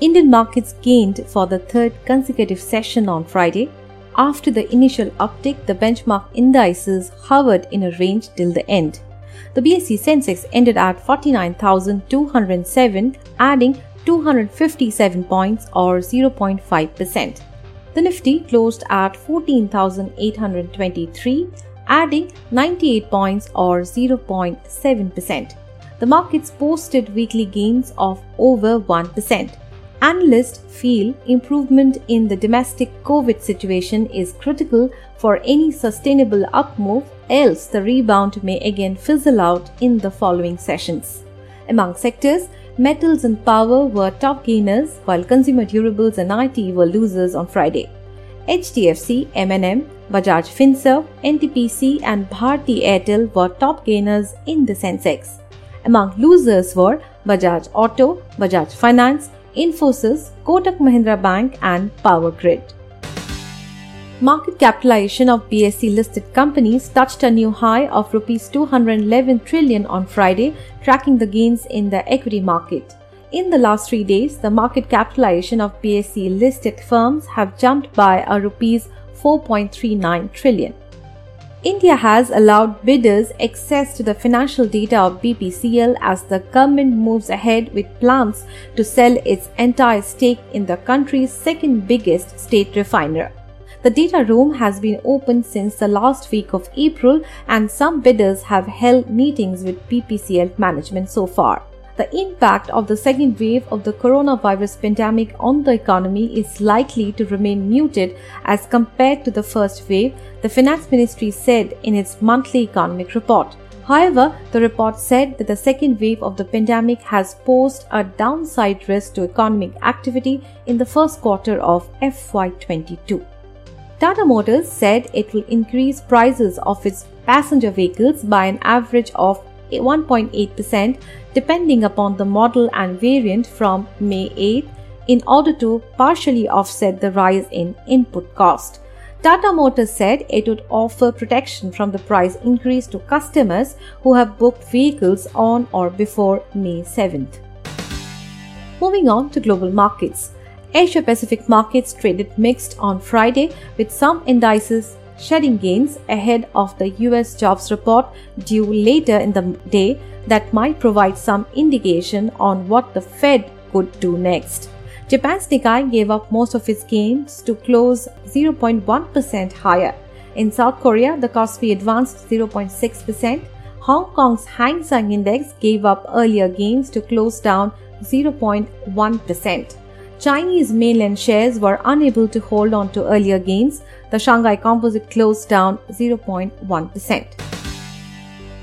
Indian markets gained for the third consecutive session on Friday. After the initial uptick, the benchmark indices hovered in a range till the end. The BSE Sensex ended at 49,207, adding 257 points or 0.5%. The Nifty closed at 14,823, adding 98 points or 0.7%. The markets posted weekly gains of over 1%. Analysts feel improvement in the domestic COVID situation is critical for any sustainable upmove, else the rebound may again fizzle out in the following sessions. Among sectors, metals and power were top gainers, while consumer durables and IT were losers on Friday. HDFC, M&M, Bajaj Finserv, NTPC and Bharti Airtel were top gainers in the Sensex. Among losers were Bajaj Auto, Bajaj Finance, Infosys, Kotak Mahindra Bank, and Power Grid. Market capitalization of BSE listed companies touched a new high of rupees 211 trillion on Friday, tracking the gains in the equity market. In the last 3 days, the market capitalization of BSE listed firms have jumped by a rupees 4.39 trillion. India has allowed bidders access to the financial data of BPCL as the government moves ahead with plans to sell its entire stake in the country's second biggest state refiner. The data room has been open since the last week of April and some bidders have held meetings with BPCL management so far. The impact of the second wave of the coronavirus pandemic on the economy is likely to remain muted as compared to the first wave, the Finance Ministry said in its monthly economic report. However, the report said that the second wave of the pandemic has posed a downside risk to economic activity in the first quarter of FY22. Tata Motors said it will increase prices of its passenger vehicles by an average of 1.8% depending upon the model and variant from May 8 in order to partially offset the rise in input cost. Tata Motors said it would offer protection from the price increase to customers who have booked vehicles on or before May 7th. Moving on to global markets. Asia Pacific markets traded mixed on Friday with some indices shedding gains ahead of the US jobs report due later in the day that might provide some indication on what the Fed could do next. Japan's Nikkei gave up most of its gains to close 0.1% higher. In South Korea, the Kospi advanced 0.6%. Hong Kong's Hang Seng Index gave up earlier gains to close down 0.1%. Chinese mainland shares were unable to hold on to earlier gains. The Shanghai Composite closed down 0.1%.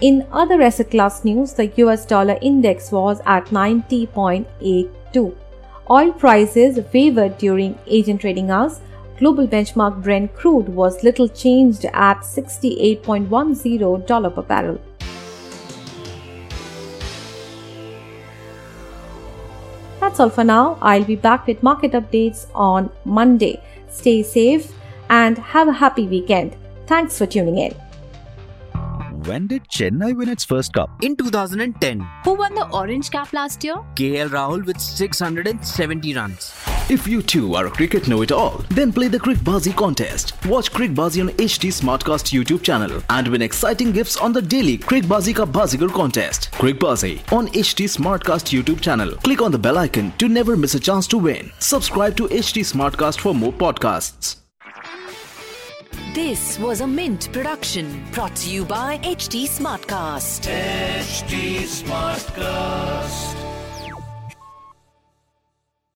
In other asset class news, the US dollar index was at 90.82. Oil prices wavered during Asian trading hours. Global benchmark Brent crude was little changed at $68.10 per barrel. That's all for now. I'll be back with market updates on Monday. Stay safe and have a happy weekend. Thanks for tuning in. When did Chennai win its first cup? In 2010, Who won the Orange Cap last year? KL Rahul with 670 runs. If you too are a cricket know-it-all, then play the Crickbazi contest. Watch Crickbazi on HT Smartcast YouTube channel and win exciting gifts on the daily Crickbazi Ka Bazigar contest. Crickbazi on HT Smartcast YouTube channel. Click on the bell icon to never miss a chance to win. Subscribe to HT Smartcast for more podcasts. This was a Mint production brought to you by HT Smartcast. HT Smartcast.